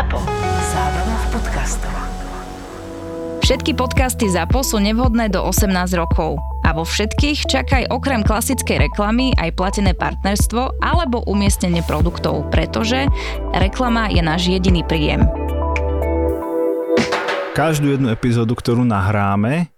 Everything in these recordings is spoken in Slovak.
Zapo. Zábrná v podcastov. Všetky podcasty ZAPO sú nevhodné do 18 rokov. A vo všetkých čakaj okrem klasickej reklamy aj platené partnerstvo alebo umiestnenie produktov, pretože reklama je náš jediný príjem. Každú jednu epizódu, ktorú nahráme,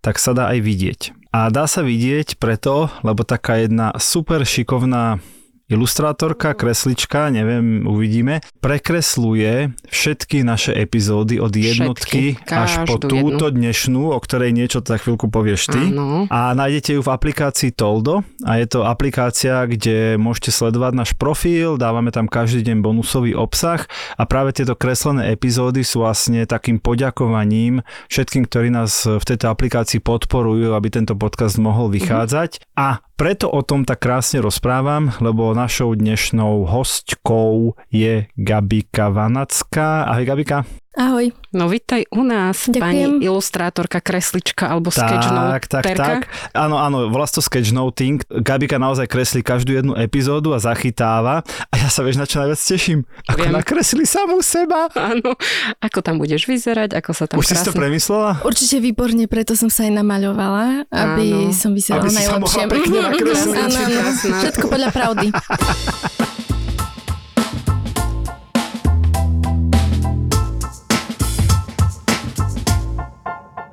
tak sa dá aj vidieť. A dá sa vidieť preto, lebo taká jedna super šikovná ilustrátorka, kreslička, neviem, uvidíme, prekresluje všetky naše epizódy od jednotky Všetky, až po túto dnešnú, o ktorej niečo za chvíľku povieš ty. Áno. A nájdete ju v aplikácii Toldo a je to aplikácia, kde môžete sledovať náš profil, dávame tam každý deň bonusový obsah a práve tieto kreslené epizódy sú vlastne takým poďakovaním všetkým, ktorí nás v tejto aplikácii podporujú, aby tento podcast mohol vychádzať. A preto o tom tak krásne rozprávam, lebo našou dnešnou hostkou je Gabika Vanacká. Ahoj Gabika. Ahoj. No vítaj u nás, Ďakujem. pani ilustrátorka, kreslička alebo Tak, tak, tak. Áno, áno, volá to sketchnoting. Gabika naozaj kreslí každú jednu epizódu a zachytáva. A ja sa vieš na čo najviac teším. Ako Viem. nakreslí samú seba. Áno, ako tam budeš vyzerať, ako sa tam Už si si to krásne... premyslela? Určite výborne, preto som sa aj namaľovala, aby Áno. som vyzerala Aby si sa najlepšie. mohla pekne nakresliť. Áno, áno. Všetko podľa pravdy.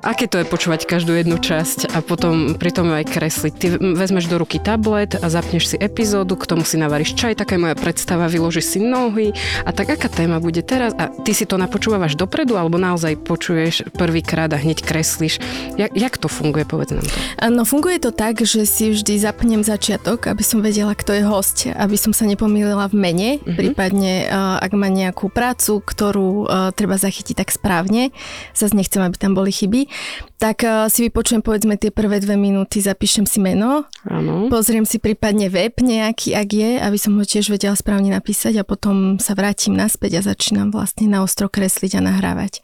Aké to je počúvať každú jednu časť a potom pritom aj kresliť? Ty vezmeš do ruky tablet a zapneš si epizódu, k tomu si navaríš čaj, taká je moja predstava, vyložíš si nohy a tak aká téma bude teraz? A ty si to napočúvaš dopredu alebo naozaj počuješ prvýkrát a hneď kreslíš? Jak, jak to funguje, povedz nám to. No funguje to tak, že si vždy zapnem začiatok, aby som vedela, kto je host, aby som sa nepomýlila v mene, Mhm. prípadne ak má nejakú prácu, ktorú treba zachytiť tak správne, zase nechcem, aby tam boli chyby, tak uh, si vypočujem povedzme tie prvé dve minúty, zapíšem si meno, Áno. Pozriem si prípadne web nejaký, ak je, aby som ho tiež vedela správne napísať a potom sa vrátim naspäť a začínam vlastne na ostro kresliť a nahrávať.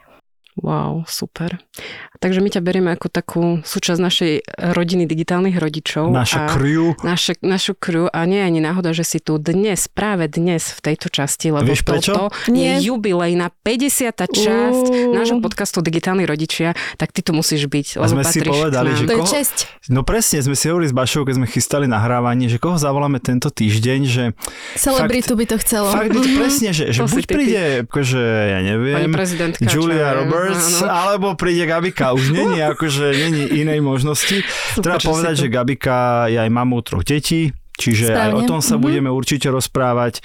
Wow, super. Takže my ťa berieme ako takú súčasť našej rodiny digitálnych rodičov. Naša a crew. Naše, našu crew a nie je ani náhoda, že si tu dnes, práve dnes v tejto časti, lebo Vieš prečo? toto Nie. je jubilejná 50. časť Uú. nášho podcastu Digitálni rodičia, tak ty tu musíš byť, A lebo sme si povedali, že To je koho- česť. No presne, sme si hovorili s Bašou, keď sme chystali nahrávanie, že koho zavoláme tento týždeň, že Celebritu by to chcelo. fakt to presne, že, že To buď príde, akože, ja neviem, Julia Roberts, áno. alebo príde Gabika. Už není, akože, není inej možnosti. Treba že si povedať, že Gabika je aj mamou troch detí, čiže aj o Správne. tom sa Mhm. budeme určite rozprávať.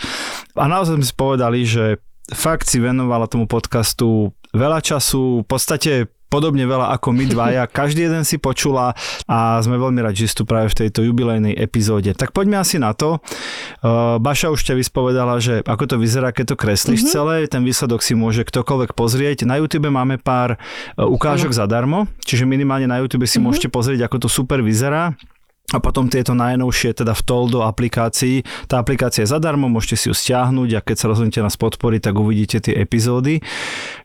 A naozaj sme si povedali, že fakt si venovala tomu podcastu veľa času, v podstate podobne veľa ako my dvaja. Každý jeden si počula a sme veľmi radi, že tu práve v tejto jubilejnej epizóde. Tak poďme asi na to. Baša už ťa vyspovedala, že ako to vyzerá, keď to kreslíš mm-hmm. celé. Ten výsledok si môže ktokoľvek pozrieť. Na YouTube máme pár ukážok zadarmo, čiže minimálne na YouTube si mm-hmm. môžete pozrieť, ako to super vyzerá. A potom tieto najnovšie, teda v Toldo aplikácii. Tá aplikácia je zadarmo, môžete si ju stiahnuť a keď sa rozhodnete nás podporiť, tak uvidíte tie epizódy.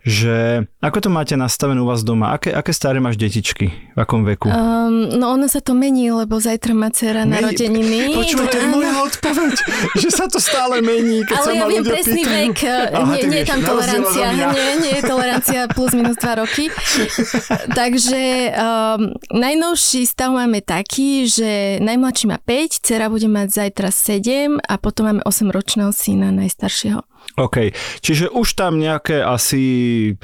Že ako to máte nastavené u vás doma? Aké, aké staré máš detičky? V akom veku? Um, no ono sa to mení, lebo zajtra má dcera Mení- narodeniny. Počúvaj, to je moja odpoveď, že sa to stále mení, keď sa Ale ja ma viem presný pýtajú. vek, Aha, nie, nie je tam tolerancia, nie, nie je tolerancia plus minus 2 roky. Takže um, najnovší stav máme taký, že najmladší má 5, dcera bude mať zajtra 7 a potom máme 8-ročného syna najstaršieho. OK, čiže už tam nejaké asi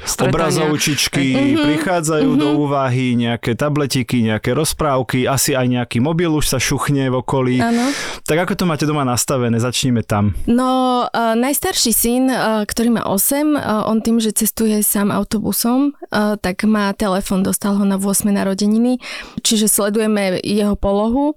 Stretania. obrazovčičky Mhm, prichádzajú do úvahy, nejaké tabletiky, nejaké rozprávky, asi aj nejaký mobil už sa šuchne v okolí. Áno. Tak ako to máte doma nastavené? Začníme tam. No, uh, najstarší syn, uh, ktorý má 8, uh, on tým, že cestuje sám autobusom, uh, tak má telefon, dostal ho na 8 narodeniny, čiže sledujeme jeho polohu.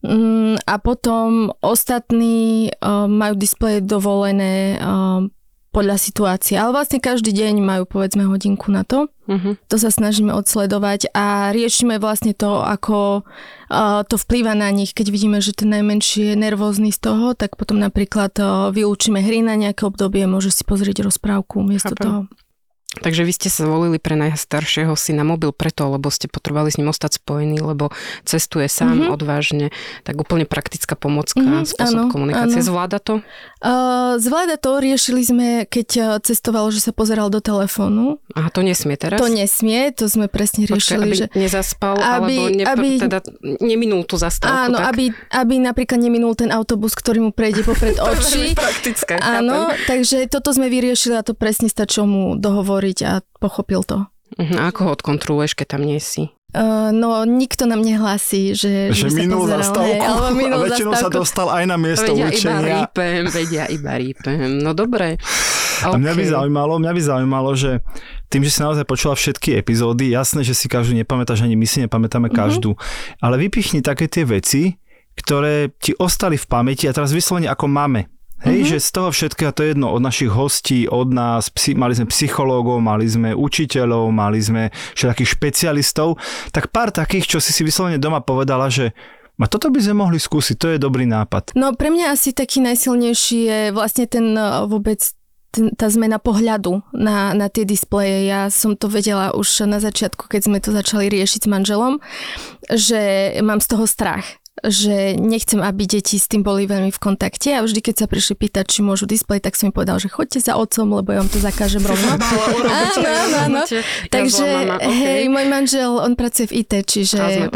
Mm, a potom ostatní uh, majú displeje dovolené uh, podľa situácie. Ale vlastne každý deň majú povedzme hodinku na to. Mhm. To sa snažíme odsledovať a riešime vlastne to, ako uh, to vplýva na nich. Keď vidíme, že ten najmenší je nervózny z toho, tak potom napríklad uh, vyučíme hry na nejaké obdobie, môže si pozrieť rozprávku miesto Chápem. toho. Takže vy ste sa zvolili pre najstaršieho syna mobil preto, lebo ste potrebovali s ním ostať spojení, lebo cestuje sám mm-hmm. odvážne. Tak úplne praktická pomocka, mm-hmm, spôsob áno, komunikácie. Áno. Zvláda to? Uh, zvláda to. Riešili sme, keď cestoval, že sa pozeral do telefónu. A to nesmie teraz? To nesmie, to sme presne riešili. Počkej, aby že... nezaspal, aby, alebo ne, aby, teda neminul tú zastávku. Áno, tak? aby, aby napríklad neminul ten autobus, ktorý mu prejde popred očí. praktické. Áno, chápem. takže toto sme vyriešili a to presne stačilo mu dohovoriť hovoriť a pochopil to. Uh-huh. A ako ho odkontroluješ, keď tam nie si? Uh, no, nikto nám nehlási, že, že, že minul zastávku hej, minul a väčšinou sa dostal aj na miesto vedia učenia. Iba rýpem, vedia iba rýpem. No dobre. Okay. A mňa by zaujímalo, mňa by zaujímalo, že tým, že si naozaj počula všetky epizódy, jasné, že si každú nepamätáš, ani my si nepamätáme mhm. každú, uh-huh. ale vypichni také tie veci, ktoré ti ostali v pamäti a teraz vyslovene ako máme. Hej, mm-hmm. že z toho všetkého, to je jedno od našich hostí, od nás, psi, mali sme psychológov, mali sme učiteľov, mali sme všetkých špecialistov, tak pár takých, čo si si vyslovene doma povedala, že a toto by sme mohli skúsiť, to je dobrý nápad. No pre mňa asi taký najsilnejší je vlastne ten e, vôbec tá zmena pohľadu na, na tie displeje. Ja som to vedela už na začiatku, keď sme to začali riešiť s manželom, že mám z toho strach že nechcem, aby deti s tým boli veľmi v kontakte a vždy, keď sa prišli pýtať, či môžu displej, tak som im povedal, že choďte za otcom, lebo ja vám to zakážem rovno. áno, áno, áno. Takže, hej, môj manžel, on pracuje v IT, čiže...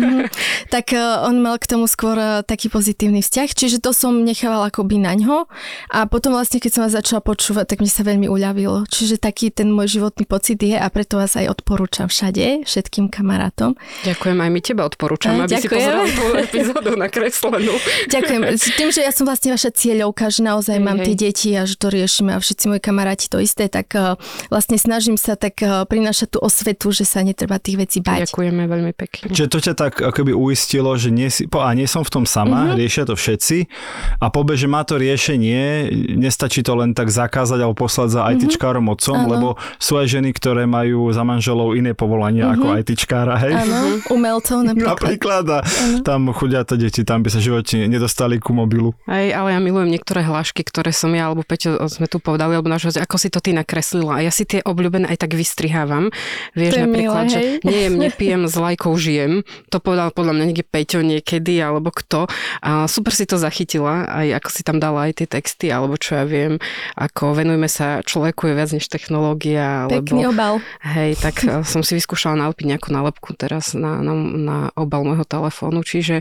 tak eh, on mal k tomu skôr eh, taký pozitívny vzťah, čiže to som nechávala akoby na ňo a potom vlastne, keď som vás začala počúvať, tak mi sa veľmi uľavilo. Čiže taký ten môj životný pocit je a preto vás aj odporúčam všade, všetkým kamarátom. Ďakujem, aj my teba odporúčam, aby ďakujem. si pozerali epizódu nakreslenú. Ďakujem. Tým, že ja som vlastne vaša cieľovka, že naozaj hej, mám tie deti a že to riešime a všetci moji kamaráti to isté, tak uh, vlastne snažím sa tak uh, prinášať tú osvetu, že sa netreba tých vecí bať. Ďakujeme veľmi pekne. Čiže to ťa tak akoby uistilo, že nie, si, po, a nie som v tom sama, mm-hmm. riešia to všetci a pobe, že má to riešenie, nestačí to len tak zakázať alebo poslať za mm-hmm. ITčkárom otcom, ano. lebo sú aj ženy, ktoré majú za manželov iné povolania mm-hmm. ako ITčkára, hej? Áno, umelcov napríklad. napríklad a tam chudiate deti, tam by sa živote nedostali ku mobilu. Aj, ale ja milujem niektoré hlášky, ktoré som ja, alebo Peťo sme tu povedali, alebo náš ako si to ty nakreslila. A ja si tie obľúbené aj tak vystrihávam. Vieš, to napríklad, milé, že nejem, nepijem, s lajkou žijem. To povedal podľa mňa niekde Peťo niekedy, alebo kto. A super si to zachytila, aj ako si tam dala aj tie texty, alebo čo ja viem, ako venujeme sa človeku je viac než technológia. Alebo, Pekný obal. Hej, tak som si vyskúšala nalepiť nejakú nálepku teraz na, na, na obal môjho telefónu, čiže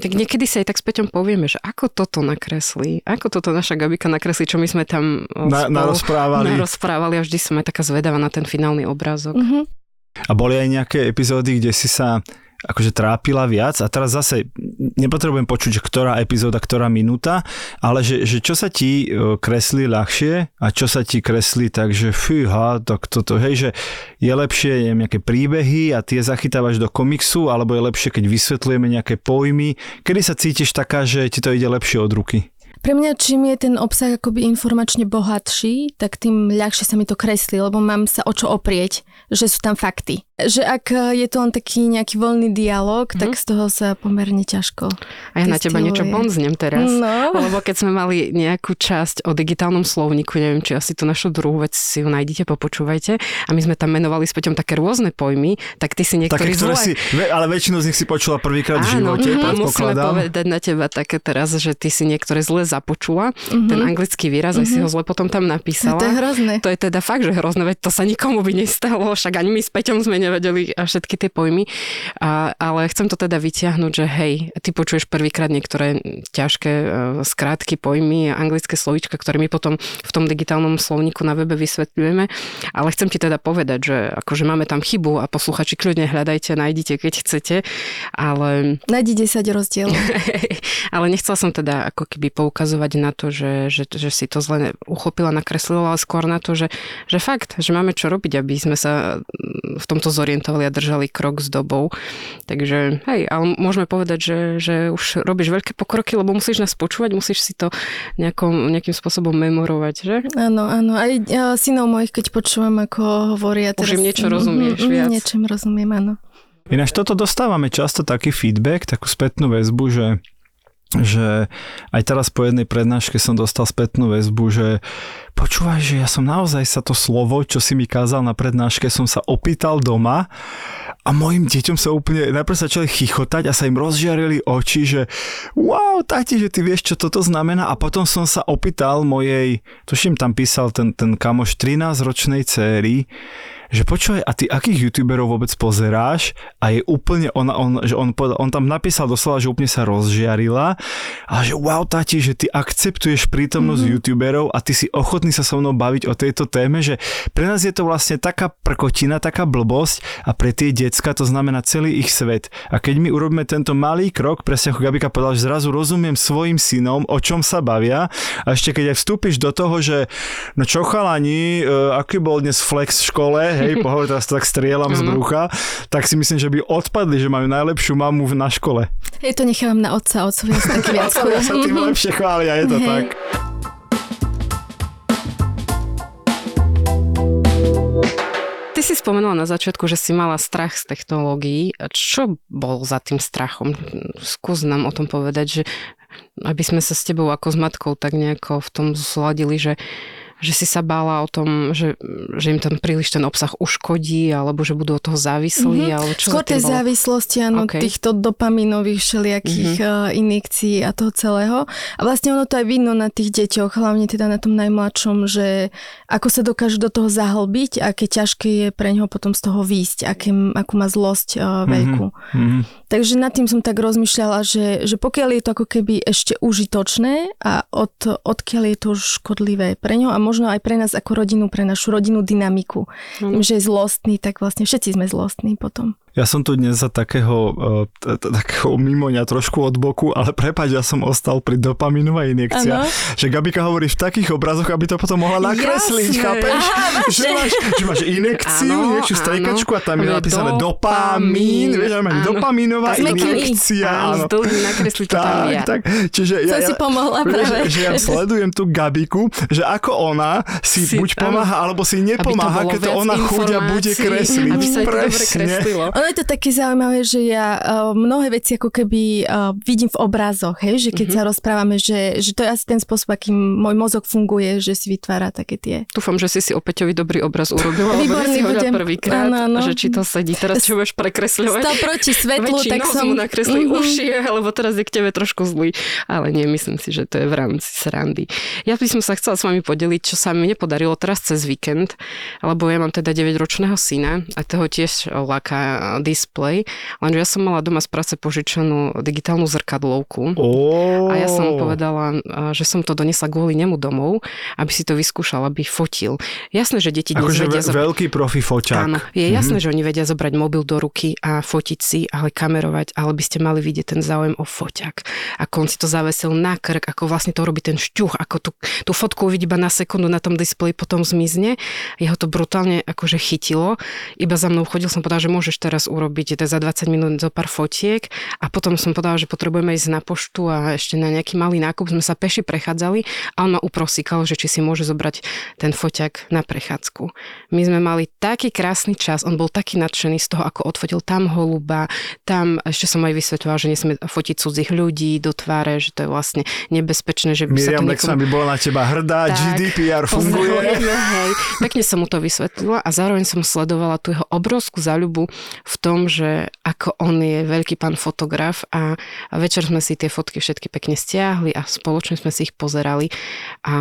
tak niekedy si aj tak s Peťom povieme, že ako toto nakreslí, ako toto naša Gabika nakreslí, čo my sme tam na, narozprávali. narozprávali a vždy som aj taká zvedavá na ten finálny obrázok. Uh-huh. A boli aj nejaké epizódy, kde si sa akože trápila viac a teraz zase nepotrebujem počuť, že ktorá epizóda, ktorá minúta, ale že, že čo sa ti e, kreslí ľahšie a čo sa ti kreslí tak, že fúha, tak toto, hej, že je lepšie neviem, nejaké príbehy a tie zachytávaš do komiksu, alebo je lepšie, keď vysvetľujeme nejaké pojmy. Kedy sa cítiš taká, že ti to ide lepšie od ruky? Pre mňa, čím je ten obsah akoby informačne bohatší, tak tým ľahšie sa mi to kreslí, lebo mám sa o čo oprieť, že sú tam fakty. Že ak je to len taký nejaký voľný dialog, mm. tak z toho sa pomerne ťažko A ja na teba niečo bonznem teraz. No. Lebo keď sme mali nejakú časť o digitálnom slovníku, neviem, či asi tú našu druhú vec si ju nájdete, popočúvajte. A my sme tam menovali s Peťom také rôzne pojmy, tak ty si niektorý také, ktoré si, ale väčšinu z nich si počula prvýkrát v živote, mm, musíme povedať na teba také teraz, že ty si niektoré zle započula. Mm-hmm. Ten anglický výraz, mm-hmm. aj si ho mhm. zle potom tam napísala. No, to je hrozné. To je teda fakt, že hrozné, veď to sa nikomu by nestalo, však ani my s Peťom sme nevedeli všetky tie pojmy. A, ale chcem to teda vyťahnuť, že hej, ty počuješ prvýkrát niektoré ťažké uh, skrátky, pojmy, anglické slovíčka, ktoré my potom v tom digitálnom slovníku na webe vysvetľujeme. Ale chcem ti teda povedať, že akože máme tam chybu a posluchači kľudne hľadajte, nájdite, keď chcete. Ale... Nájdi 10 rozdielov. ale nechcela som teda ako keby poukazovať na to, že, že, že si to zle uchopila, nakreslila, ale skôr na to, že, že fakt, že máme čo robiť, aby sme sa v tomto zorientovali a držali krok s dobou. Takže hej, ale môžeme povedať, že, že už robíš veľké pokroky, lebo musíš nás počúvať, musíš si to nejakom, nejakým spôsobom memorovať, že? Áno, áno. Aj ja, synov mojich, keď počúvam, ako hovoria teraz... Už im niečo rozumieš mm, viac. Niečím rozumiem, áno. Ináč toto dostávame často taký feedback, takú spätnú väzbu, že že aj teraz po jednej prednáške som dostal spätnú väzbu, že počúvaj, že ja som naozaj sa to slovo, čo si mi kázal na prednáške, som sa opýtal doma a mojim deťom sa úplne, najprv začali chichotať a sa im rozžiarili oči, že wow, tati, že ty vieš, čo toto znamená. A potom som sa opýtal mojej, tuším tam písal ten, ten kamoš 13-ročnej céry, že počúvaj, a ty akých youtuberov vôbec pozeráš? A je úplne, on, on, že on, povedal, on tam napísal doslova, že úplne sa rozžiarila a že wow, tati, že ty akceptuješ prítomnosť mm-hmm. youtuberov a ty si ochotný sa so mnou baviť o tejto téme, že pre nás je to vlastne taká prkotina, taká blbosť a pre tie decka to znamená celý ich svet. A keď my urobíme tento malý krok, presne ako Gabika povedal, že zrazu rozumiem svojim synom, o čom sa bavia a ešte keď aj vstúpiš do toho, že no čo chalani, uh, aký bol dnes flex v škole, hej, pohovor, teraz to tak strieľam z brucha, tak si myslím, že by odpadli, že majú najlepšiu mamu na škole. Je to nechávam na otca, otcovia sa tak viac Otcovia sa tým lepšie chvália, je to Hej. tak. Ty si spomenula na začiatku, že si mala strach z technológií. Čo bol za tým strachom? Skús nám o tom povedať, že aby sme sa s tebou ako s matkou tak nejako v tom zladili, že že si sa bála o tom, že, že im ten príliš ten obsah uškodí, alebo že budú od toho závislí, mm-hmm. alebo čo Skôr tie bolo? závislosti, áno, OK. týchto dopaminových všelijakých mm-hmm. injekcií a toho celého. A vlastne ono to aj vidno na tých deťoch, hlavne teda na tom najmladšom, že ako sa dokážu do toho zahlbiť, aké ťažké je pre neho potom z toho výjsť, aké, akú má zlosť uh, veľkú. Mhm. Takže nad tým som tak rozmýšľala, že, že pokiaľ je to ako keby ešte užitočné a od, odkiaľ je to škodlivé pre ňo a možno aj pre nás ako rodinu, pre našu rodinnú dynamiku. Tým, že je zlostný, tak vlastne všetci sme zlostní potom. Ja som tu dnes za takého, t- takého mimoňa trošku od boku, ale prepáč, ja som ostal pri dopaminová injekcia. Áno. Že Gabika hovorí v takých obrazoch, aby to potom mohla nakresliť, Jasné. chápeš? že, máš, že máš injekciu, Áno, niečo striekačku a tam je áno. napísané Dopamín. vieš, áno, Áno. dopaminová injekcia. Áno, nakresliť to tam tak, ja. tak. Čiže Som si pomohla práve. Že ja sledujem tú Gabiku, že ako ona si, Si- buď pomáha, alebo si nepomáha, keď to ona chuďa bude kresliť. Aby sa dobre kreslilo. Ono je to také zaujímavé, že ja uh, mnohé veci ako keby uh, vidím v obrazoch, hej, že keď mm-hmm. sa rozprávame, že, že to je asi ten spôsob, akým môj mozog funguje, že si vytvára také tie... Dúfam, že si si opäťovi dobrý obraz urobila, lebo Výborný si ho budem. prvýkrát, Áno, áno. že či to sedí. Teraz čo budeš prekresľovať? Stal proti svetlu, tak som... mu nakreslí Mhm. uši, lebo teraz je k tebe trošku zlý. Ale nie, myslím si, že to je v rámci srandy. Ja by som sa chcela s vami podeliť, čo sa mi nepodarilo teraz cez víkend, lebo ja mám teda 9-ročného syna a toho tiež láka display, lenže ja som mala doma z práce požičanú digitálnu zrkadlovku. Ó. A ja som povedala, že som to donesla kvôli nemu domov, aby si to vyskúšal, aby fotil. Jasné, že deti dnes Akože vedia ve- veľký profi foťák. Áno, je jasné, že oni vedia zobrať mobil do ruky a fotiť si, ale kamerovať, ale by ste mali vidieť ten záujem o foťak. Ako on si to zavesil na krk, ako vlastne to robí ten šťuch, ako tú, tú fotku uvidí iba na sekundu na tom displeji, potom zmizne. Jeho to brutálne akože chytilo. Iba za mnou chodil, som povedal, že môžeš teraz urobiť teda za 20 minút zo pár fotiek a potom som povedal, že potrebujeme ísť na poštu a ešte na nejaký malý nákup. Sme sa peši prechádzali a on ma uprosíkal, že či si môže zobrať ten foťak na prechádzku. My sme mali taký krásny čas, on bol taký nadšený z toho, ako odfotil tam holuba, tam ešte som aj vysvetľovala, že nesme fotiť cudzích ľudí do tváre, že to je vlastne nebezpečné, že by sa to Miriam niekomu... by bola na teba hrdá, Tak, GDPR funguje. Hej. Pekne som mu to vysvetlila a zároveň som sledovala tú jeho obrovskú záľubu v tom, že ako on je veľký pán fotograf a večer sme si tie fotky všetky pekne stiahli a spoločne sme si ich pozerali a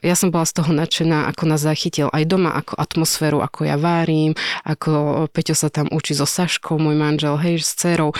ja som bola z toho nadšená, ako nás zachytil aj doma, ako atmosféru, ako ja várim, ako Peťo sa tam učí so Saškou, môj manžel, hej, s dcerou.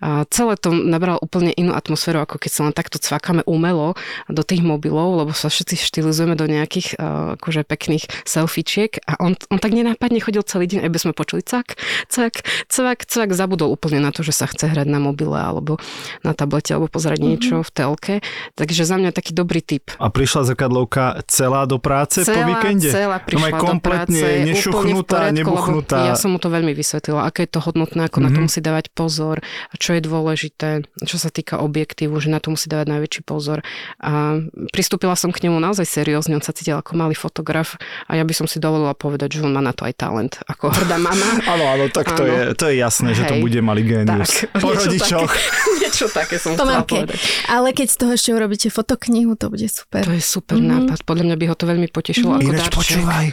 A celé to nabralo úplne inú atmosféru, ako keď sa len takto cvakáme umelo do tých mobilov, lebo sa všetci štilizujeme do nejakých uh, akože pekných selfičiek a on, on tak nenápadne chodil celý deň, aby sme počuli cak, cak, cvak, cvak, zabudol úplne na to, že sa chce hrať na mobile alebo na tablete alebo pozerať Mhm. niečo v telke. Takže za mňa taký dobrý tip. A prišla zrkadlovka celá do práce po Celá, víkende? celá No prišla do kompletne práce, nešuchnutá, poriadku, nebuchnutá. Ja som mu to veľmi vysvetlila, aké je to hodnotné, ako mm-hmm. na to musí dávať pozor, čo je dôležité, čo sa týka objektívu, že na to musí dávať najväčší pozor. A pristúpila som k nemu naozaj seriózne, on sa cítil ako malý fotograf a ja by som si dovolila povedať, že on má na to aj talent, ako hrdá mama. Áno, áno, tak to Áno, je. To je jasné, že to Hej. bude malý génius. Tak, Po niečo rodičoch. Také, niečo také som To chcela mám okay. povedať. Ale keď z toho ešte urobíte fotoknihu, to bude super. To je super Mhm. mm-hmm. nápad. Podľa mňa by ho to veľmi potešilo ako Ináč darček. počúvaj,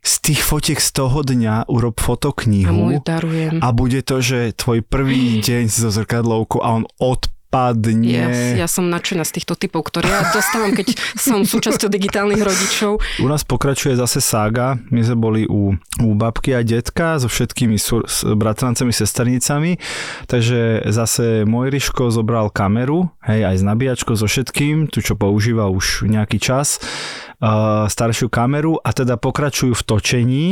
z tých fotiek z toho dňa urob A mu fotoknihu darujem. a bude to, že tvoj prvý deň so zrkadlovkou a on odpadne. Yes, ja som nadšená z týchto typov, ktoré ja dostávam, keď som súčasťou digitálnych rodičov. U nás pokračuje zase sága. My sme boli u, u babky a detka so všetkými sú, s bratrancami, sesternicami. Takže zase môj Ryško zobral kameru, hej, aj s nabíjačkou, so všetkým, tu čo používa už nejaký čas staršiu kameru a teda pokračujú v točení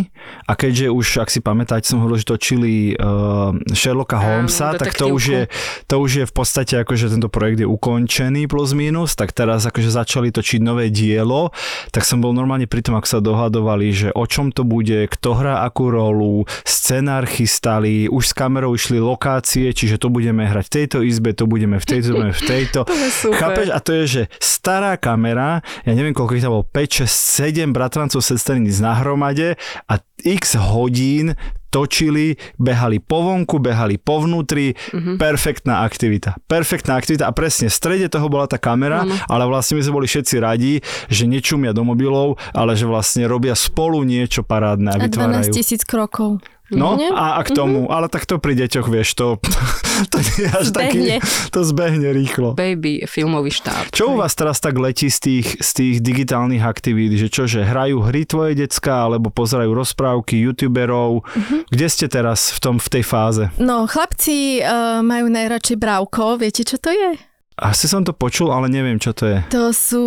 a keďže už, ak si pamätáte, som hovoril, že točili uh, Sherlocka Áno, Holmesa, tak to už, je, to už je v podstate ako, že tento projekt je ukončený plus minus, tak teraz akože začali točiť nové dielo, tak som bol normálne pri tom, ako sa dohadovali, že o čom to bude, kto hrá akú rolu, scenár chystali, už s kamerou išli lokácie, čiže to budeme hrať v tejto izbe, to budeme v tejto, budeme v tejto. To je super. Chápeš? A to je, že stará kamera, ja neviem, koľko ich tam bol, 5, 6, 7 bratrancov sesterníc na hromade a x hodín točili, behali po vonku, behali po vnútri, Mhm. mm-hmm. perfektná aktivita. Perfektná aktivita a presne v strede toho bola tá kamera, Áno. ale vlastne my sme boli všetci radi, že nečumia do mobilov, ale že vlastne robia spolu niečo parádne a A vytvárajú. 12 tisíc krokov. No Nie? a, a k tomu, ale tak to pri deťoch, vieš, to, to nie je až Zbehne. taký, to zbehne rýchlo. Baby filmový štáb. Čo u vás teraz tak letí z tých, z tých digitálnych aktivít? Že čo, že hrajú hry tvoje decka, alebo pozerajú rozprávky youtuberov? Mhm. Kde ste teraz v, tom, v tej fáze? No, chlapci uh, majú najradšej brávko. Viete, čo to je? Asi som to počul, ale neviem, čo to je. To sú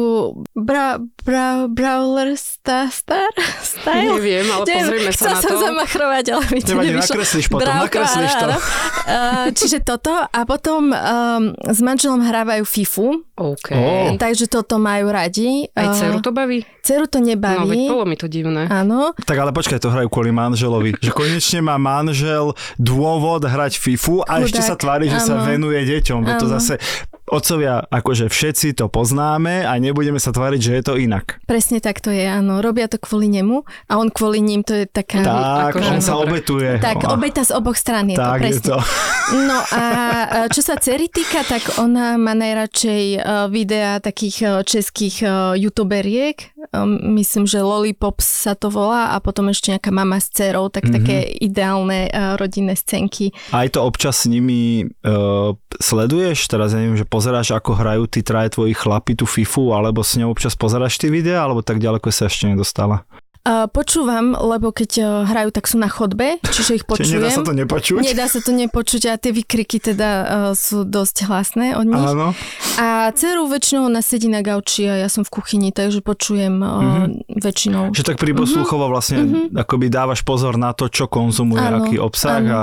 bra, bra, Brawler Star, Star Style? Neviem, ale Neviem, pozrieme sa na som to. zamachrovať, ale mi to Nevadí, nevyšlo. nakreslíš potom, Brávko, nakreslíš to. áno, áno. Uh, čiže toto a potom um, s manželom hrávajú FIFU, OK. Ó. takže toto majú radi. Aj dceru to baví? Dceru to No, veď nebaví. bolo mi to divné. Áno, Tak ale počkaj, to hrajú kvôli manželovi. Že konečne má manžel dôvod hrať FIFU a Chudák, ešte sa tvári, že sa áno. venuje deťom. Veď to Áno. zase, otcovia, akože všetci to poznáme a nebudeme sa tváriť, že je to inak. presne tak to je, áno. Robia to kvôli nemu a on kvôli ním, to je taká... Tak, akože on sa obetuje. Tak, O, obeta z oboch strán je to, tak je presne. to. No a čo sa cery týka, tak ona má najradšej e, videá takých e, českých e, youtuberiek. Myslím, že Lollipops sa to volá a potom ešte nejaká mama s dcerou, tak mm-hmm. také ideálne rodinné scénky. Aj to občas s nimi uh, sleduješ? Teraz ja neviem, že pozeráš, ako hrajú tí traje tvoji chlapi tú FIFU, alebo s ňou občas pozeráš tie videá, alebo tak ďaleko sa ešte nedostala? E, Počúvam, lebo keď e, hrajú, tak sú na chodbe, čiže ich Čiže počujem. nedá sa to nepočuť? Nedá sa to nepočuť a tie vykriky teda uh, sú dosť hlasné od nich. Áno. A dceru väčšinou ona sedí na gauči a ja som v kuchyni, takže počujem uh, Mhm. väčšinou. Že tak pri posluchovo vlastne akoby dávaš pozor na to, čo konzumuje, Áno, aký obsah áno. a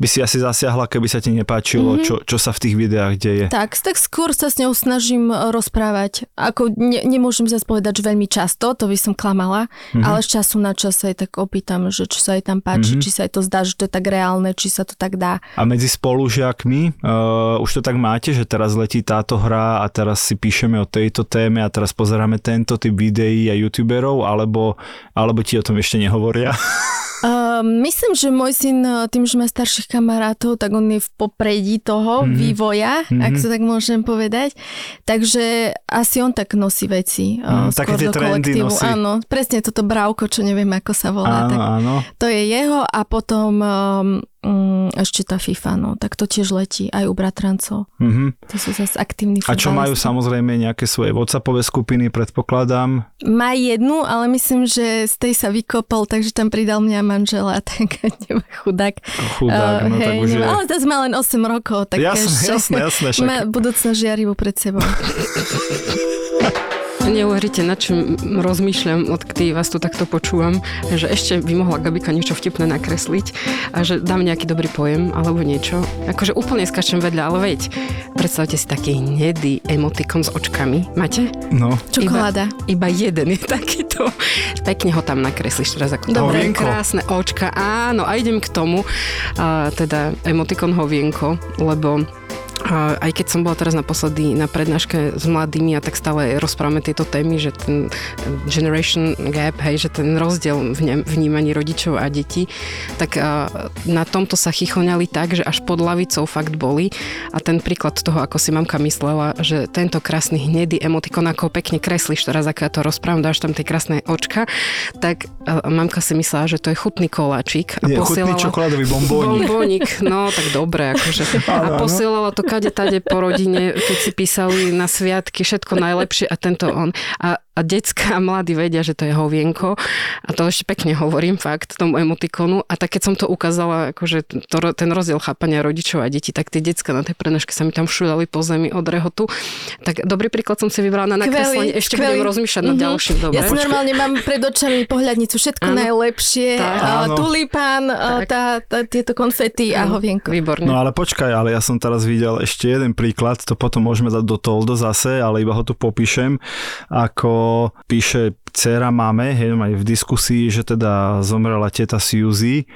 by si asi zasiahla, keby sa ti nepáčilo, čo, čo sa v tých videách deje. Tak, tak skôr sa s ňou snažím e, rozprávať. Ako ne, nemôžem zase povedať, že veľmi často, to by som klamala, mm-hmm. ale z času na čas sa jej tak opýtam, že či sa jej tam páči, mm-hmm. či sa jej to zdá, že to je tak reálne, či sa to tak dá. A medzi spolužiakmi, uh, už to tak máte, že teraz letí táto hra a teraz si píšeme o tejto téme a teraz pozeráme tento typ videí a youtuberov, alebo, alebo ti o tom ešte nehovoria? Uh, myslím, že môj syn, e, tým, že má starších kamarátov, tak on je v popredí toho mm-hmm. vývoja, mm-hmm. ak to tak môžem povedať. Takže asi on tak nosí veci. Mm, také tie trendy nosí. Áno, presne toto brávko, čo neviem, ako sa volá. áno, tak áno. To je jeho a potom um, um, ešte tá FIFA, no, tak to tiež letí aj u bratrancov. Mhm. To sú zase aktívni A čo majú samozrejme nejaké svoje WhatsAppové skupiny, predpokladám. Má jednu, ale myslím, že z tej sa vykopol, takže tam pridal mňa manžela, tak chudák. Chudák, no Uh, tak hej, už je... nemá- Ale to má len 8 rokov, tak Jasné, ešte jasné, jasné, však. má budúcnosť žiarivú pred sebou. Neuveríte, na čím rozmýšľam, odkedy vás tu takto počúvam, že ešte by mohla Gabika niečo vtipné nakresliť a že dám nejaký dobrý pojem alebo niečo. Akože úplne skačem vedľa, ale veď, predstavte si taký hnedý emotikon s očkami. Máte? No, Čokoláda. Iba jeden je takýto. Pekne ho tam nakreslíš teraz ako Dobre. Krásne očka. Áno, a idem k tomu, a teda emotikon hovienko, lebo aj keď som bola teraz naposledy na prednáške s mladými a tak stále rozprávame tieto témy, že ten generation gap, hej, že ten rozdiel v vnímaní rodičov a detí, tak na tomto sa chychoňali tak, že až pod lavicou fakt boli a ten príklad toho, ako si mamka myslela, že tento krásny hnedý emotikon, ako pekne kreslíš teraz, ako ja to rozprávam, dáš tam tie krásne očka, tak mamka si myslela, že to je chutný koláčik. A Nie, posielala... chutný čokoládový bombónik. Bombónik, no tak dobre, akože. A posielala to kade tade po rodine, keď si písali na sviatky všetko najlepšie a tento on. A a decka a mladí vedia, že to je hovienko a to ešte pekne hovorím fakt tomu emotikonu a tak keď som to ukázala, akože to, ten rozdiel chápania rodičov a detí, tak tie decka na tej prenaške sa mi tam všudali po zemi od rehotu. Tak dobrý príklad som si vybrala na nakreslenie, ešte skvelý. budem rozmýšľať mm-hmm. nad mhm. ďalším. Dobre? Ja si normálne mám pred očami pohľadnicu, všetko áno. najlepšie, uh, tulipán, uh, tá, tá, tieto konfety a hovienko. Výborne. No ale počkaj, ale ja som teraz videl ešte jeden príklad, to potom môžeme dať do Toldo zase, ale iba ho tu popíšem, ako píše dcera máme, hej, aj v diskusii, že teda zomrela teta Suzy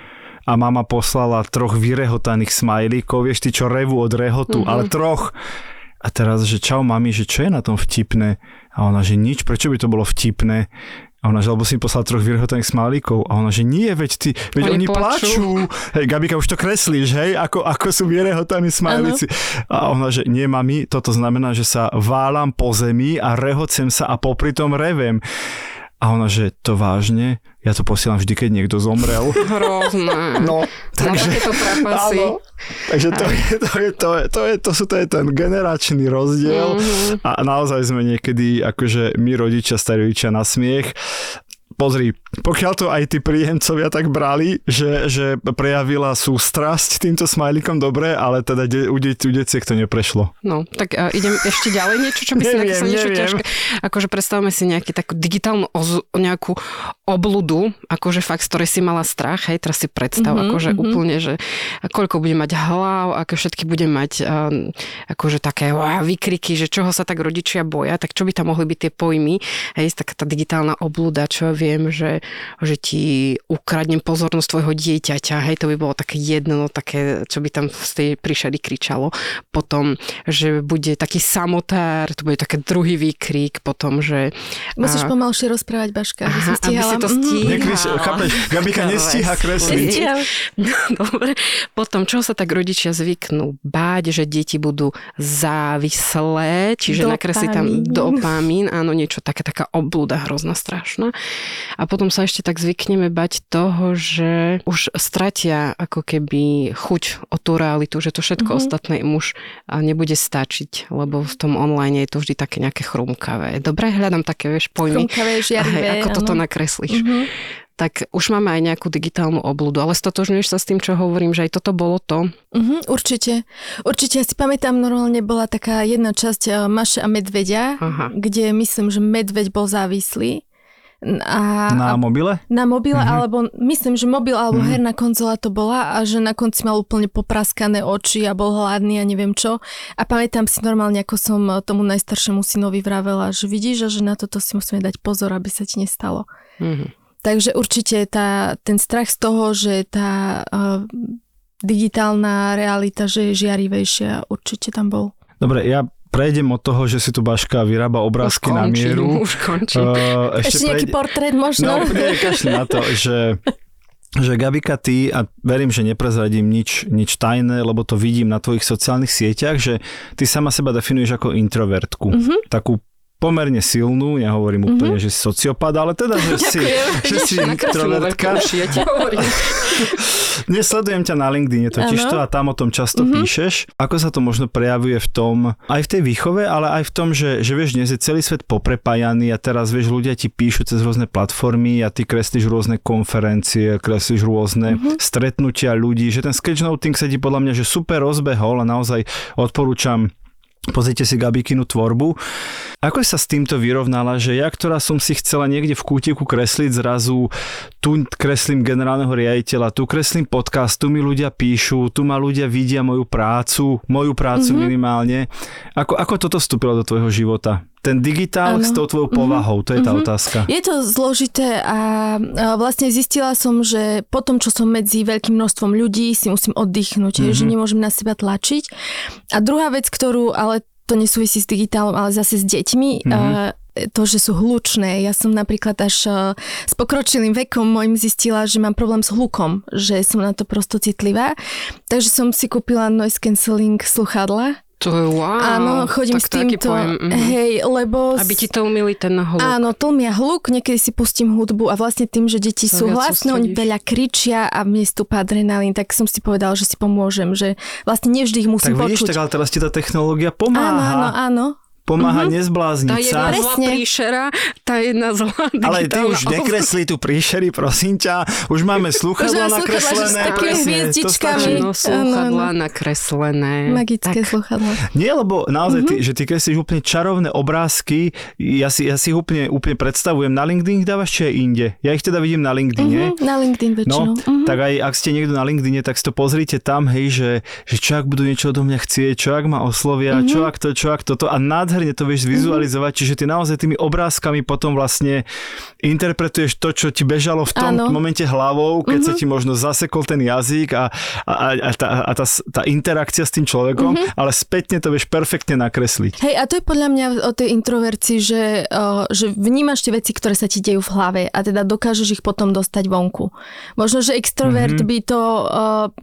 a mama poslala troch vyrehotaných smajlíkov, vieš, ty čo revu od rehotu, mm-hmm. ale troch. A teraz, že čau mami, že čo je na tom vtipné? A ona, že nič, prečo by to bolo vtipné? A ona, že lebo si poslal troch vyrehotaných smálíkov. A ona, že nie, veď, ty, veď oni, oni plačú. Hej, Gabika, už to kreslíš, hej, ako, ako sú vyrehotaní smálíci. A ona, že nie, mami, toto znamená, že sa válam po zemi a rehocem sa a popri tom revem. A ona, že to vážne? Ja to posielam vždy, keď niekto zomrel. Hrozné. No, takže, áno, takže to, je, to, je, to, je, to, je, to, sú, to je ten generačný rozdiel mm-hmm. a naozaj sme niekedy akože my rodičia, starí rodičia na smiech pozri, pokiaľ to aj tí príjemcovia tak brali, že, že prejavila sústrasť týmto smajlikom dobre, ale teda de, u, de, u deciek to neprešlo. No, tak uh, idem ešte ďalej niečo, čo by si neviem, niečo neviem. ťažké. Akože predstavme si nejaký takú digitálnu oz, nejakú obludu, akože fakt, z ktorej si mala strach, hej, teraz si predstav, mm-hmm, akože mm-hmm. úplne, že koľko bude mať hlav, ako všetky bude mať um, akože také wow, vykriky, že čoho sa tak rodičia boja, tak čo by tam mohli byť tie pojmy, hej, taká tá digitálna obluda, čo viem, že, že ti ukradnem pozornosť tvojho dieťaťa, hej, to by bolo také jedno, také, čo by tam z tej príšery kričalo. Potom, že bude taký samotár, to bude také druhý výkrik, potom, že... Musíš a... pomalšie rozprávať, Baška, aby si stihala. Aby si to mhm. stíhala. Nekryš, chápeš, Gabika nestíha kresliť. No, dobre. Potom, čo sa tak rodičia zvyknú báť, že deti budú závislé, čiže nakresli tam dopamín, áno, niečo také, taká oblúda hrozná, strašná. A potom sa ešte tak zvykneme bať toho, že už stratia ako keby chuť o tú realitu, že to všetko mm-hmm. ostatné im už nebude stačiť, lebo v tom online je to vždy také nejaké chrumkavé. Dobre, hľadám také, vieš, pojmy. Chrumkavé, žiarivé. Ako toto nakreslíš. Mm-hmm tak už máme aj nejakú digitálnu obludu. Ale stotožňuješ sa s tým, čo hovorím, že aj toto bolo to? Uh-huh, určite. Určite. Ja si pamätám, normálne bola taká jedna časť uh, Maše a Medvedia, Aha. kde myslím, že Medveď bol závislý a, na mobile? Na mobile, mm-hmm. alebo myslím, že mobil alebo mm-hmm. herná konzola to bola a že na konci mal úplne popraskané oči a bol hladný a neviem čo. A pamätám si normálne, ako som tomu najstaršiemu synovi vravela, že vidíš, že na toto si musíme dať pozor, aby sa ti nestalo. Mm-hmm. Takže určite tá, ten strach z toho, že tá uh, digitálna realita, že je žiarivejšia, určite tam bol. Dobre, ja prejdem od toho, že si tu Baška vyrába obrázky už končím, na mieru. Už končím. Uh, ešte, ešte nejaký portrét možno? No, nie, na to, že že Gabika, ty, a verím, že neprezradím nič, nič tajné, lebo to vidím na tvojich sociálnych sieťach, že ty sama seba definuješ ako introvertku. Mm-hmm. Takú pomerne silnú, nehovorím mm-hmm. úplne, že si sociopat, ale teda, že si, že si introvertka. Nesledujem ťa na LinkedIn, totiž to a tam o tom často mm-hmm. píšeš. Ako sa to možno prejavuje v tom, aj v tej výchove, ale aj v tom, že, že vieš, dnes je celý svet poprepájaný a teraz vieš, ľudia ti píšu cez rôzne platformy a ty kreslíš rôzne konferencie, kreslíš rôzne mm-hmm. stretnutia ľudí, že ten sketchnoting sa ti podľa mňa že super rozbehol a naozaj odporúčam Pozrite si Gabikinu tvorbu. Ako sa s týmto vyrovnala, že ja, ktorá som si chcela niekde v kútiku kresliť zrazu, tu kreslím generálneho riaditeľa, tu kreslím podcast, tu mi ľudia píšu, tu ma ľudia vidia moju prácu, moju prácu mm-hmm. minimálne. Ako, ako toto vstúpilo do tvojho života? Ten digitál Áno. s tou tvojou povahou, to je tá Mhm. otázka. Je to zložité a vlastne zistila som, že po tom, čo som medzi veľkým množstvom ľudí, si musím oddychnúť, mm-hmm. že nemôžem na seba tlačiť. A druhá vec, ktorú, ale to nesúvisí s digitálom, ale zase s deťmi, mm-hmm. to, že sú hlučné. Ja som napríklad až a, s pokročilým vekom môjim zistila, že mám problém s hlukom, že som na to prosto citlivá. Takže som si kúpila noise cancelling sluchadla. To je wow. Áno, chodím tak s to týmto. pojem, mhm. Hej, lebo... Aby ti to umili ten hluk. Áno, tlmia hluk, niekedy si pustím hudbu a vlastne tým, že deti Sa sú hlasné, oni veľa kričia a mne stúpa adrenalín, tak som si povedal, že si pomôžem, že vlastne nevždy ich Tak musím vidíš, počuť. tak ale teraz ti tá technológia Áno, áno, pomáha. áno. Pomáha Mhm. nezblázniť Tá sa. jedna zlá príšera, tá jedna zlá Ale ty už nekresli tu príšery, prosím ťa. Už máme slúchadla Už máme slúchadlá, že s nakreslené. takými presne, to stačí. Áno, slúchadlá Áno, nakreslené. Magické Tak, sluchadla. Nie, lebo naozaj, Mhm. ty, že ty kreslíš úplne čarovné obrázky, ja si, ja si ich úplne, úplne predstavujem. Na LinkedIn ich dávaš či aj inde? Ja ich teda vidím na LinkedIne. Mhm, na LinkedIn väčšinou. No, Mhm. tak aj ak ste niekto na LinkedIne, tak si to pozrite tam, hej, že, že čo ak budú niečo odo mňa chcieť, čo ak ma oslovia, Mhm. čo ak to, čo ak toto a nádherne to vieš zvizualizovať, čiže ty naozaj tými obrázkami potom vlastne interpretuješ to, čo ti bežalo v tom Áno. momente hlavou, keď sa Mhm. ti možno zasekol ten jazyk a, a, a, tá, a tá, tá interakcia s tým človekom, Mhm. ale spätne to vieš perfektne nakresliť. Hej, a to je podľa mňa o tej introvercii, že, že vnímaš tie veci, ktoré sa ti dejú v hlave a teda dokážeš ich potom dostať vonku. Možno, že extrovert Mhm. mm-hmm. by to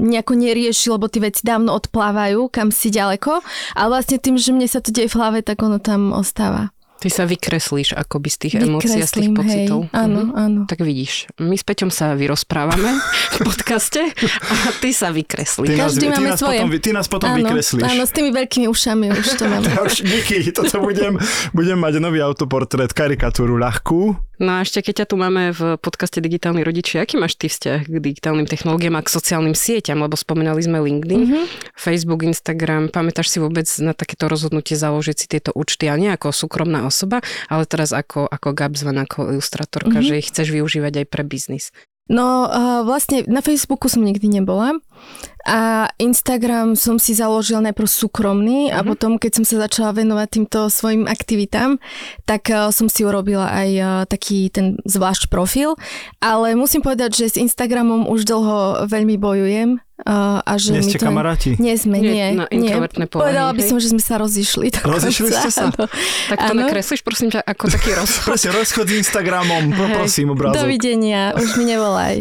nejako neriešil, lebo tie veci dávno odplávajú kam si ďaleko, ale vlastne tým, že mne sa to deje v hlave, tak ono tam ostáva. Ty sa vykreslíš akoby z tých emócií a z tých Vykreslím, pocitov. Hej. Áno, Mhm. áno. Tak vidíš, my s Peťom sa vyrozprávame v podcaste a ty sa vykreslíš. Ty nás, Každý ty máme nás svoje. potom, ty nás potom áno, vykreslíš. áno, s tými veľkými ušami už to mám. Ja už, díky, toto budem, budem mať nový autoportrét, karikatúru ľahkú. No a ešte keď ťa tu máme v podcaste Digitálni rodiči, aký máš ty vzťah k digitálnym technológiám a k sociálnym sieťam? Lebo spomínali sme LinkedIn, Mhm. Facebook, Instagram. Pamätáš si vôbec na takéto rozhodnutie založiť si tieto účty a nie ako súkromná osoba, ale teraz ako, ako Gabzvan, ako ilustratorka, Mhm. že ich chceš využívať aj pre biznis. No uh, vlastne na Facebooku som nikdy nebola a Instagram som si založila najprv súkromný a Mhm. potom keď som sa začala venovať týmto svojim aktivitám, tak uh, som si urobila aj uh, taký ten zvlášť profil, ale musím povedať, že s Instagramom už dlho veľmi bojujem uh, a že Nie ste to... kamaráti? Nie sme, Nie, nie. povahy, Povedala by som, že sme sa rozišli. Rozišli ste sa? áno. Tak to Áno. nakreslíš, prosím ťa, ako taký rozchod. Presne, rozchod s Instagramom, poprosím obrázok. Dovidenia, už mi nevolaj.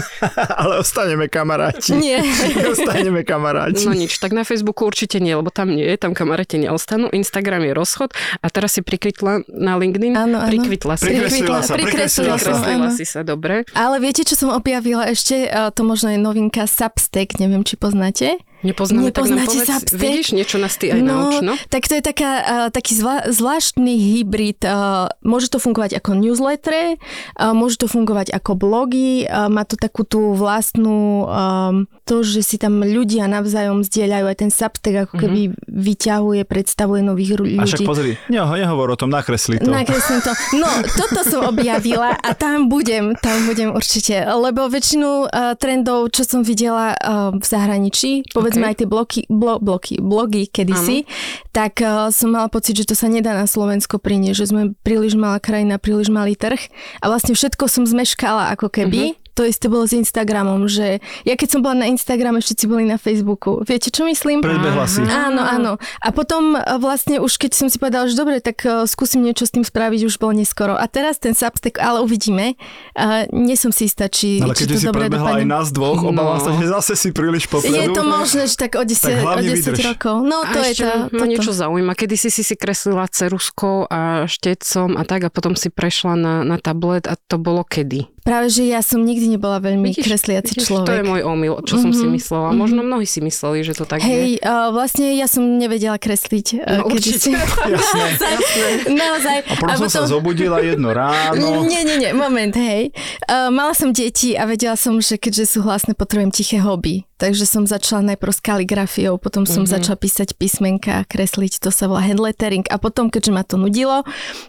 Ale ostaneme kamaráti. Nie. Ostaneme kamaráti. No nič, tak na Facebooku určite nie, lebo tam nie je, tam kamaráti neostanú. Instagram je rozchod a teraz si prikvitla na LinkedIn. Áno, áno. Prikvitla si. Prikreslila sa, prikreslila sa. Prikreslila si sa, dobre. Ale viete, čo som objavila ešte? A To možno je novinka Substack, neviem, či poznáte. Nepoznáme, tak nám Nepoznáte povedz, Substack? vidíš, niečo nás ty aj nauč, no? tak to je taká, uh, taký zvla, zvláštny hybrid. Uh, môže to fungovať ako newsletter, uh, môže to fungovať ako blogy, uh, má to takú tú vlastnú, um, to, že si tam ľudia navzájom zdieľajú, aj ten Substack ako keby vyťahuje, predstavuje nových ru- A však ľudí. pozri, ne, nehovor o tom, nakresli to. Nakreslím to. No, toto som objavila a tam budem, tam budem určite. Lebo väčšinu uh, trendov, čo som videla uh, v zahraničí, povedzme Ok. aj tie bloky, blo, bloky, blogy kedysi, tak uh, som mala pocit, že to sa nedá na Slovensko priniesť, že sme príliš malá krajina, príliš malý trh a vlastne všetko som zmeškala ako keby. To isté bolo s Instagramom, že ja keď som bola na Instagrame, všetci boli na Facebooku. Viete, čo myslím? Predbehla si. Áno, áno. A potom e, vlastne už keď som si povedala, že dobre, tak e, skúsim niečo s tým spraviť, už bolo neskoro. A teraz ten Substack, ale uvidíme. Uh, nie som si istá, či, Ale či keď to si dobre predbehla aj dopadne. nás dvoch, No. obávam sa, že zase si príliš popredu. Je to možné, že tak o 10, Tak o hlavne 10 vydrž. rokov. No a to je ešte to. ma toto. niečo zaujíma. Kedy si si si kreslila ceruskou a štecom a tak a potom si prešla na, na tablet a to bolo kedy? Práve, že ja som nikdy nebola veľmi kresliaci vidíš, človek. To je môj omyl, čo som si Mhm, myslela. mhm. Možno mnohí si mysleli, že to tak je. Hej, uh, vlastne ja som nevedela kresliť. Uh, No, určite. Jasné. Naozaj. A potom som sa zobudila jedno ráno. Nie, nie, nie, moment, hej. Uh, mala som deti a vedela som, že keďže sú hlasné, potrebujem tiché hobby. Takže som začala najprv s kaligrafiou, potom som Mhm. začala písať písmenka, kresliť, to sa volá hand lettering. A potom, keďže ma to nudilo,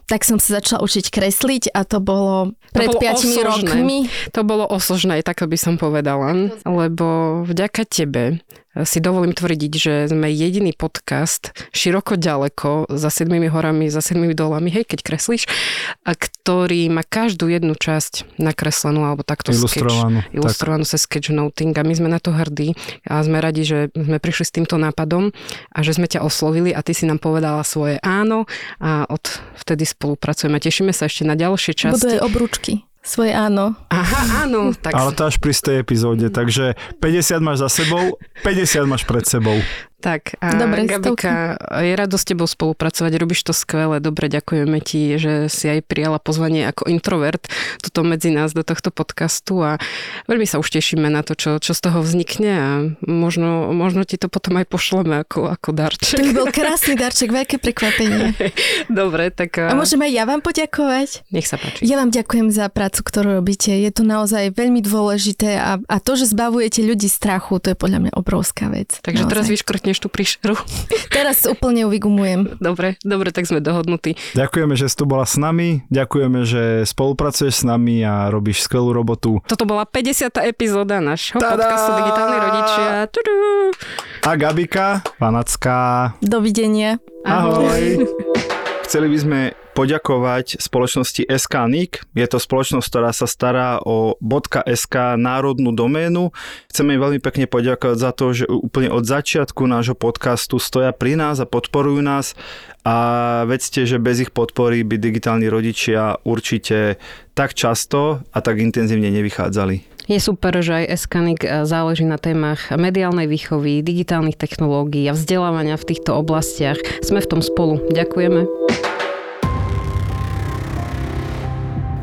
tak som sa začala učiť kresliť a to bolo pred bolo 5 osožné. rokmi. To bolo osožné, tak by som povedala, lebo vďaka tebe si dovolím tvrdiť, že sme jediný podcast široko ďaleko za sedmými horami, za sedmými dolami, hej, keď kreslíš, a ktorý má každú jednu časť nakreslenú alebo takto Ilustrovanú, sketch, ilustrovanú sa sketchnoting a my sme na to hrdí a sme radi, že sme prišli s týmto nápadom a že sme ťa oslovili a ty si nám povedala svoje áno a od vtedy spolupracujeme. Tešíme sa ešte na ďalšie časti. Budú aj obrúčky. Svoje áno. Aha, áno. Tak Ale to až pri tej epizóde, takže 50 máš za sebou, 50 máš pred sebou. Tak, a Dobre, Gabika, je rado s tebou spolupracovať, robíš to skvele, dobre, ďakujeme ti, že si aj prijala pozvanie ako introvert tuto medzi nás do tohto podcastu a veľmi sa už tešíme na to, čo, čo z toho vznikne a možno, možno ti to potom aj pošleme ako, ako To darček. by bol krásny darček, veľké prekvapenie. Dobre, tak A môžem aj ja vám poďakovať? nech sa páči. Ja vám ďakujem za prácu, ktorú robíte. Je to naozaj veľmi dôležité a, a to, že zbavujete ľudí strachu, to je podľa mňa obrovská vec. Takže naozaj. teraz vyškrtneš tú príšeru. Teraz úplne ju vygumujem. Dobre, dobre, tak sme dohodnutí. Ďakujeme, že si tu bola s nami, ďakujeme, že spolupracuješ s nami a robíš skvelú robotu. Toto bola 50. epizóda nášho Tada! podcastu Digitálni rodičia. Tudú. A Gabika, Panacká, Dovidenia. ahoj. Chceli by sme poďakovať spoločnosti SKNIC. Je to spoločnosť, ktorá sa stará o .sk národnú doménu. Chceme im veľmi pekne poďakovať za to, že úplne od začiatku nášho podcastu stoja pri nás a podporujú nás a vedzte, že bez ich podpory by digitálni rodičia určite tak často a tak intenzívne nevychádzali. Je super, že aj Eskanik záleží na témach mediálnej výchovy, digitálnych technológií a vzdelávania v týchto oblastiach. Sme v tom spolu. Ďakujeme.